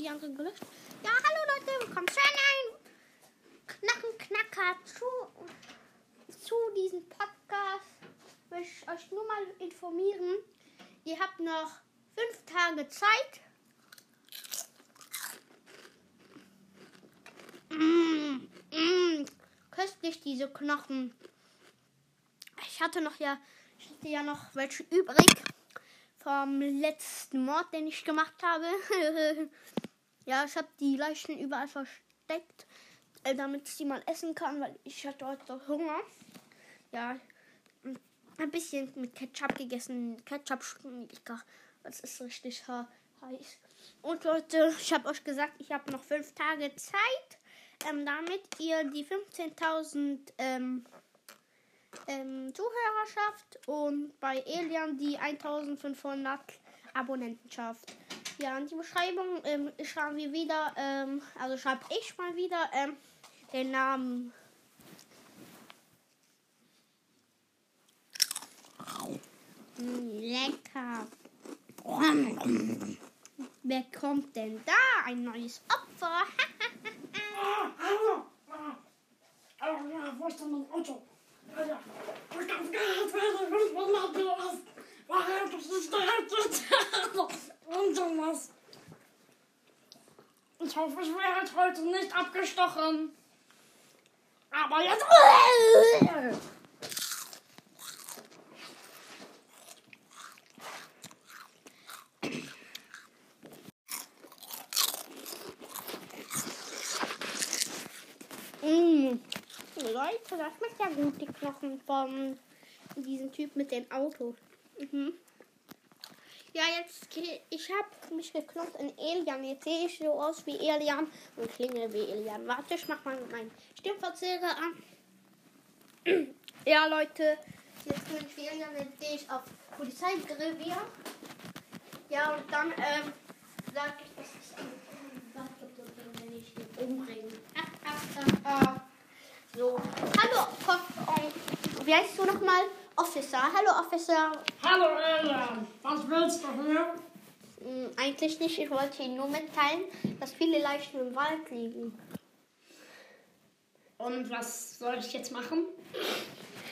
die andere gelöscht. Ja, hallo Leute, willkommen zu einem Knackenknacker zu, zu diesem Podcast. Ich euch nur mal informieren. Ihr habt noch fünf Tage Zeit. Mm, mm, köstlich diese Knochen. Ich hatte noch ja, ich hatte ja noch welche übrig vom letzten Mord, den ich gemacht habe. ja, ich habe die Leichen überall versteckt, äh, damit ich sie mal essen kann, weil ich hatte heute Hunger. Ja, ein bisschen mit Ketchup gegessen. Ketchup lecker. Das ist richtig heiß. Und Leute, ich habe euch gesagt, ich habe noch fünf Tage Zeit, ähm, damit ihr die 15.000 ähm, ähm, Zuhörerschaft und bei Elian die 1500 Abonnenten schafft. Ja, in die Beschreibung ähm, schreiben wir wieder, ähm, also schreibe ich mal wieder ähm, den Namen. Lecker. Wer kommt denn da? Ein neues Opfer. Wo ist denn mein Auto? Alter, ich darf Geld werden, wenn man mal los. Warum das ist der Und sowas. Ich werde heute nicht abgestochen. Aber jetzt. Mm. Leute, das schmeckt ja gut, die Knochen von diesem Typ mit dem Auto. Mhm. Ja, jetzt, ich habe mich geklopft in Elian. Jetzt sehe ich so aus wie Elian und klinge wie Elian. Warte, ich mach mal meinen Stimmverzehrer an. ja, Leute, jetzt bin ich wie Elian. Jetzt sehe ich auf Polizeirevier. Ja, und dann, ähm, sag ich, das ist ein Waldgeputtel, wenn ich ihn umbringe. Ah, ah, ah. So, hallo, komm, ähm, wie heißt du nochmal? Officer. Hallo, Officer. Hallo Elian, was willst du hier? Hm, eigentlich nicht. Ich wollte Ihnen nur mitteilen, dass viele Leichen im Wald liegen. Und was soll ich jetzt machen?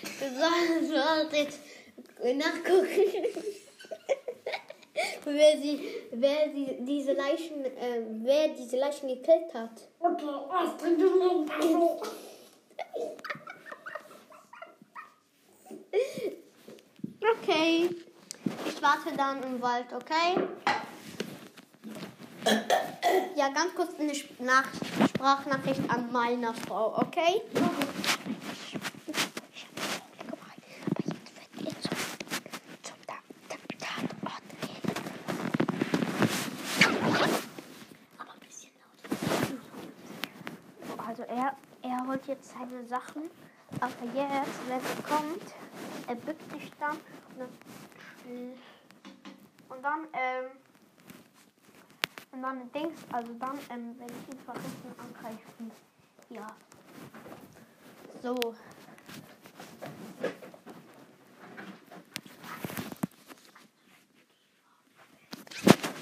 Du sollst jetzt nachgucken, wer, sie, wer sie, diese Leichen, äh, wer diese Leichen gekillt hat. Okay, was trinken wir denn? Hallo. Okay. Ich warte dann im Wald, okay? Ja, ganz kurz eine Sp- Nach Sprachnachricht an meiner Frau, okay? Aber ein bisschen laut. Also er, er holt jetzt seine Sachen, aber jetzt, wenn er kommt, er bückt sich dann und dann, und dann, ähm, und dann Dings, also dann, ähm, wenn ich ihn von hinten angreifen. Ja. So.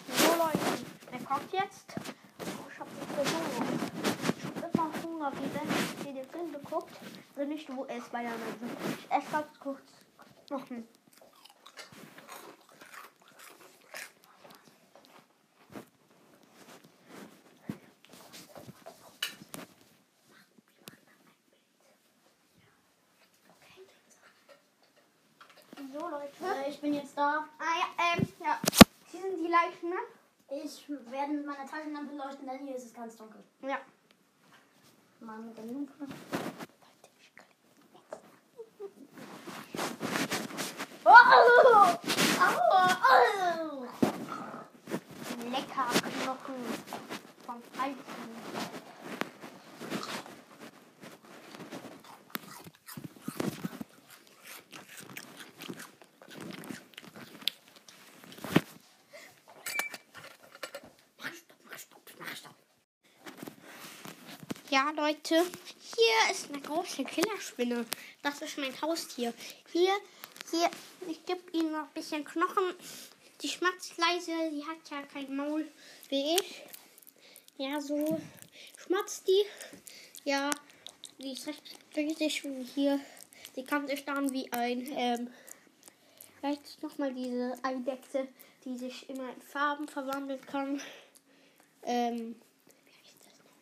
So Leute, er kommt jetzt. Oh, ich hab nicht so Hunger. Ich hab immer Hunger, wie Film geguckt. Also nicht, wo er Spider-Man sind. Ich esse ganz kurz noch ein. So Leute. Äh, ich bin jetzt da. Ah ja, ähm, ja. Hier sind die Leichen, ne? Ich werde mit meiner Taschenlampe leuchten, denn hier ist es ganz dunkel. Ja. Mit der Lupe. Oh! Aua! Oh! Lecker Knochen vom Alten. Leute, hier ist eine große Killerspinne. Das ist mein Haustier. Hier, hier, ich gebe ihm noch ein bisschen Knochen. Die schmatzt leise, die hat ja kein Maul wie ich. Ja, so schmatzt die. Ja, die ist recht riesig und hier. Die kann sich dann wie ein, ähm, vielleicht nochmal diese Eidechse, die sich immer in Farben verwandeln kann. Ähm, wie heißt das noch?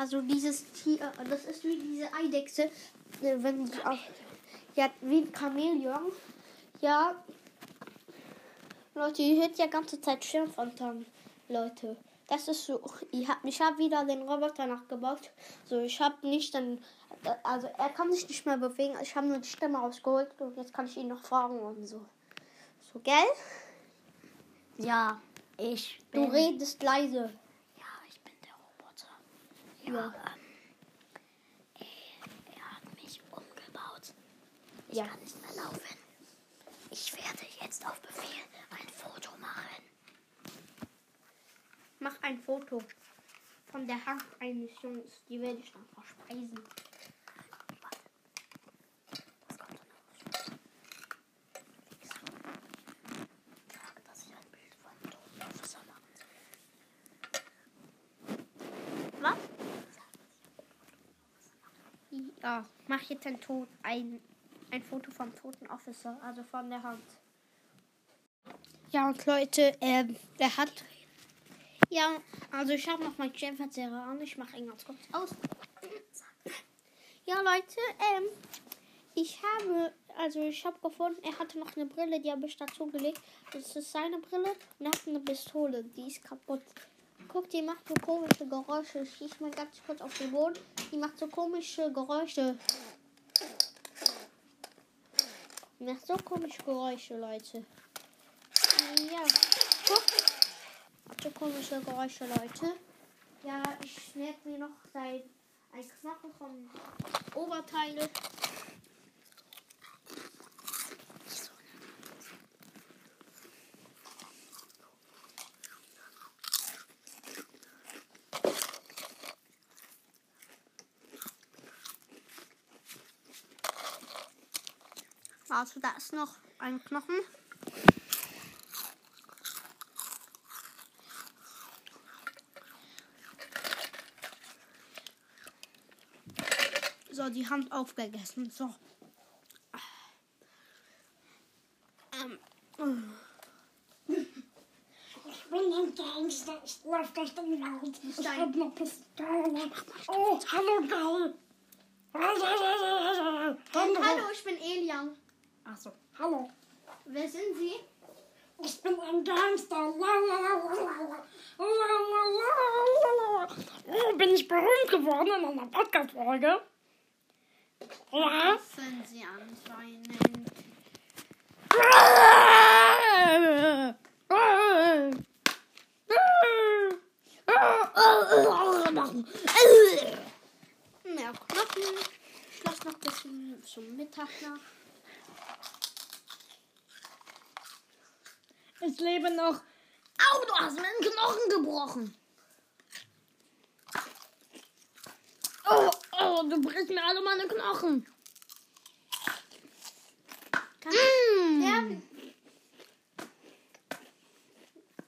Also dieses Tier, das ist wie diese Eidechse, äh, wenn sie auch, ja, wie ein Chamäleon. Ja, Leute, ihr hört ja ganze Zeit Schimpfantan, Leute. Das ist so, ich habe ich hab wieder den Roboter nachgebaut. So, ich habe nicht dann, also er kann sich nicht mehr bewegen. Ich habe nur die Stimme rausgeholt und jetzt kann ich ihn noch fragen und so. So, gell? Ja, ich Du redest leise. Ja, ich bin der Roboter. Ja. Ähm, er, er hat mich umgebaut. Ich Ja. kann nicht mehr laufen. Ich werde jetzt auf Befehl ein Foto machen. Mach ein Foto von der Hand eines Jungs. Die werde ich dann verspeisen. Was kommt denn Ich sage, dass ich ein Bild vom toten Officer machen soll. Was? Ja, mach jetzt ein, Tod, ein, ein Foto vom toten Officer, also von der Hand. Ja, und Leute, ähm, der hat. Ja, also ich habe noch meinen Schirmverzehrer an. Ich mache ihn ganz kurz aus. Ja, Leute, ähm, ich habe, also ich habe gefunden, er hatte noch eine Brille, die habe ich dazugelegt. Das ist seine Brille und er hat eine Pistole, die ist kaputt. Guck, die macht so komische Geräusche. Ich schieß mal ganz kurz auf den Boden. Die macht so komische Geräusche. Die macht so komische Geräusche, Leute. Ja, guck. Macht so komische Geräusche, Leute. Ja, ich merke mir noch ein Knochen vom Oberteile. Also da ist noch ein Knochen. So, die Hand aufgegessen. So. Ähm, Ich bin ein Gangster. Ich lauf durch den Wald. Ich hab ne Pistole. Oh, hallo, geil. Hallo, ich bin Elian. Achso, hallo. Wer sind Sie? Ich bin ein Gangster. Oh, bin ich berühmt geworden in einer Podcast-Folge? Ja. Dürfen Sie anscheinend. Mehr Knochen. Schloss noch bis zum Mittag nach. Ich lebe noch. Au, du hast mir einen Knochen gebrochen. Oh, oh, du brichst mir alle meine Knochen. Kann Mm.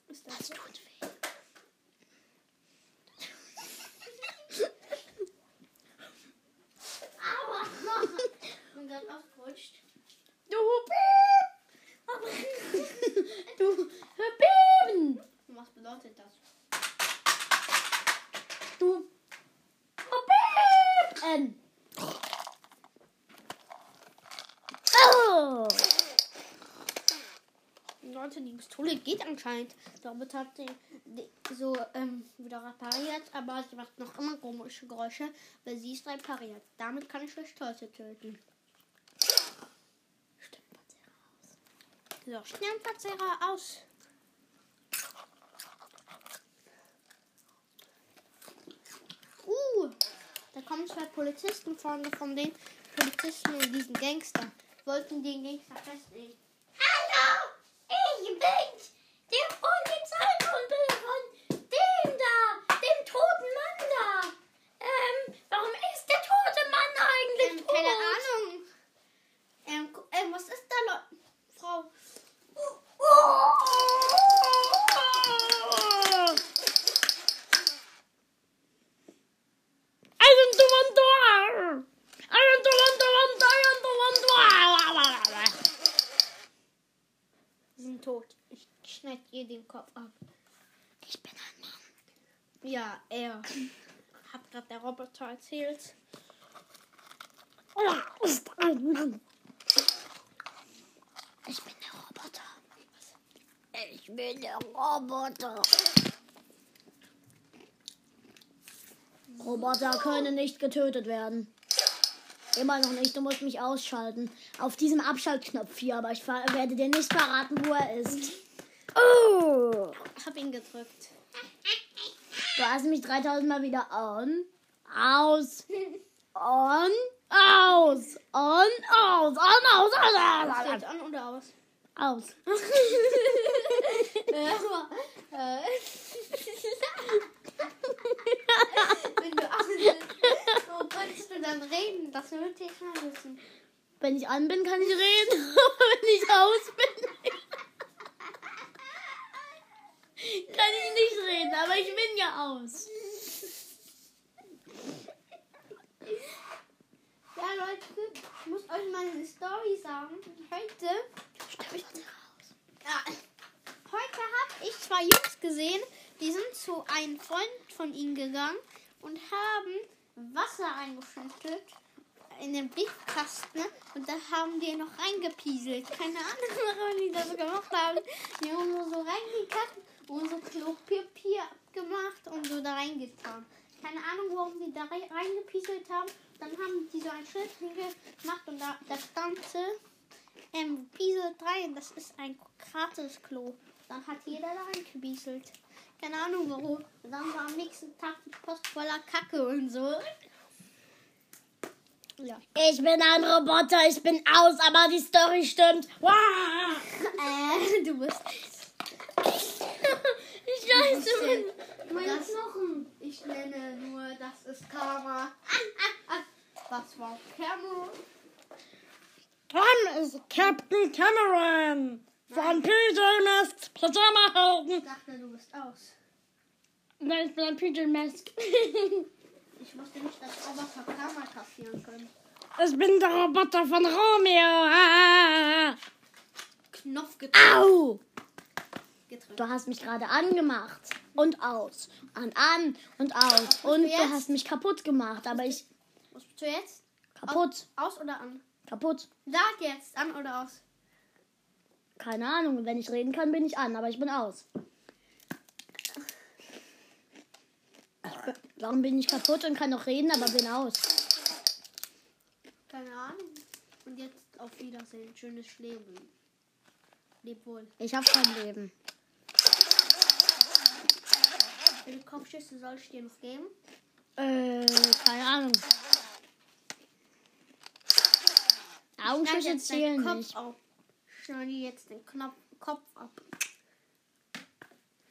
Das Das so? tut weh. Aua, Knochen. Ich bin gerade ausgerutscht. Du Piep. Du Piep. Was bedeutet das? Du Piep. Ähm. Oh. Leute, die Pistole geht anscheinend. Damit hat sie so ähm, wieder repariert, aber sie macht noch immer komische Geräusche, weil sie ist repariert. Damit kann ich euch Leute töten. So, Sternverzehrer aus. Uh, da kommen zwei Polizisten vorne von den Polizisten und diesen Gangster. Wollten den Gangster festnehmen. Hallo, ich bin's, der Polizeikontrolle von dem da, dem toten Mann da. Ähm, warum ist der tote Mann eigentlich Ähm, tot? keine Ahnung. Ähm, gu- ähm, was ist da, Leute? Frau? Den Kopf ab. Ich bin ein Mann. Ja, er. Hat gerade der Roboter erzählt. Er ist ein Mann. Ich bin der Roboter. Ich bin der Roboter. Roboter können nicht getötet werden. Immer noch nicht, du musst mich ausschalten. Auf diesem Abschaltknopf hier, aber ich werde dir nicht verraten, wo er ist. Oh! Hab ihn gedrückt. Du hast mich 3000 Mal wieder on, aus, on, aus, on, aus, on, aus, aus, aus, Steht an oder aus? aus. Wenn du aus bist, wo könntest du dann reden? Das würde ich mal wissen. Wenn ich an bin, kann ich reden. Aber wenn ich aus bin, kann ich nicht reden. Aber ich bin ja aus. Ja, Leute, ich muss euch mal eine Story sagen. Heute, ja, heute habe ich zwei Jungs gesehen, die sind zu einem Freund von ihnen gegangen und haben Wasser eingeschüttet in den Briefkasten und da haben die noch reingepieselt. Keine Ahnung, warum die das gemacht haben. Die haben nur so reingekackt und so Klopapier abgemacht und so da reingetan. Keine Ahnung, warum die da rei- reingepieselt haben. Dann haben die so einen Schritt hingemacht und da, da stand ähm, Piesel rein. Das ist ein gratis-Klo. Dann hat jeder da reingepieselt. Keine Ahnung warum. Und dann war am nächsten Tag die Post voller Kacke und so. Ja. Ich bin ein Roboter, ich bin aus, aber die Story stimmt. Wow. Äh, du bist. Mein, meine Das- Knochen. Ich nenne nur, das ist Karma. Was war Cameron? Dann ist Captain Cameron von PJ Masks Pyjama Helden. Ich dachte, du bist aus. Nein, ich bin ein PJ Mask. Ich wusste nicht, dass Roboter Karma kassieren können. Ich bin der Roboter von Romeo. Ah. Knopf gedrückt. Au! gedrückt. Du hast mich gerade angemacht. Und aus. An, an und aus. Und du du hast mich kaputt gemacht. Aber ich. Was bist du jetzt? Kaputt. Aus oder an? Kaputt. Sag jetzt, an oder aus? Keine Ahnung. Wenn ich reden kann, bin ich an. Aber ich bin aus. Warum bin ich kaputt und kann noch reden, aber bin aus? Keine Ahnung. Und jetzt auf Wiedersehen. Schönes Leben. Leb wohl. Ich habe kein Leben. Wie viele Kopfschüsse soll ich dir noch geben? Äh, keine Ahnung. Augenschüsse zählen Kopf nicht. ab. Schneide jetzt den Knopf, Kopf ab.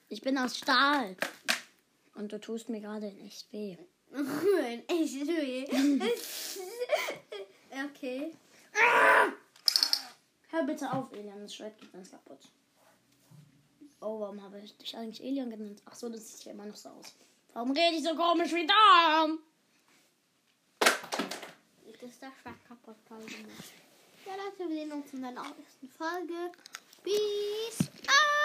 Ich bin aus Stahl. Und du tust mir gerade in echt weh. Ein echtes Weh. okay. Hör bitte auf, Elian. Das Schwert geht ganz kaputt. Oh, warum habe ich dich eigentlich Elian genannt? Ach so, das sieht ja immer noch so aus. Warum rede ich so komisch wie da? Jetzt ist der Schwert kaputt. Ja, Leute, wir sehen uns in der nächsten Folge. Bis. Ah!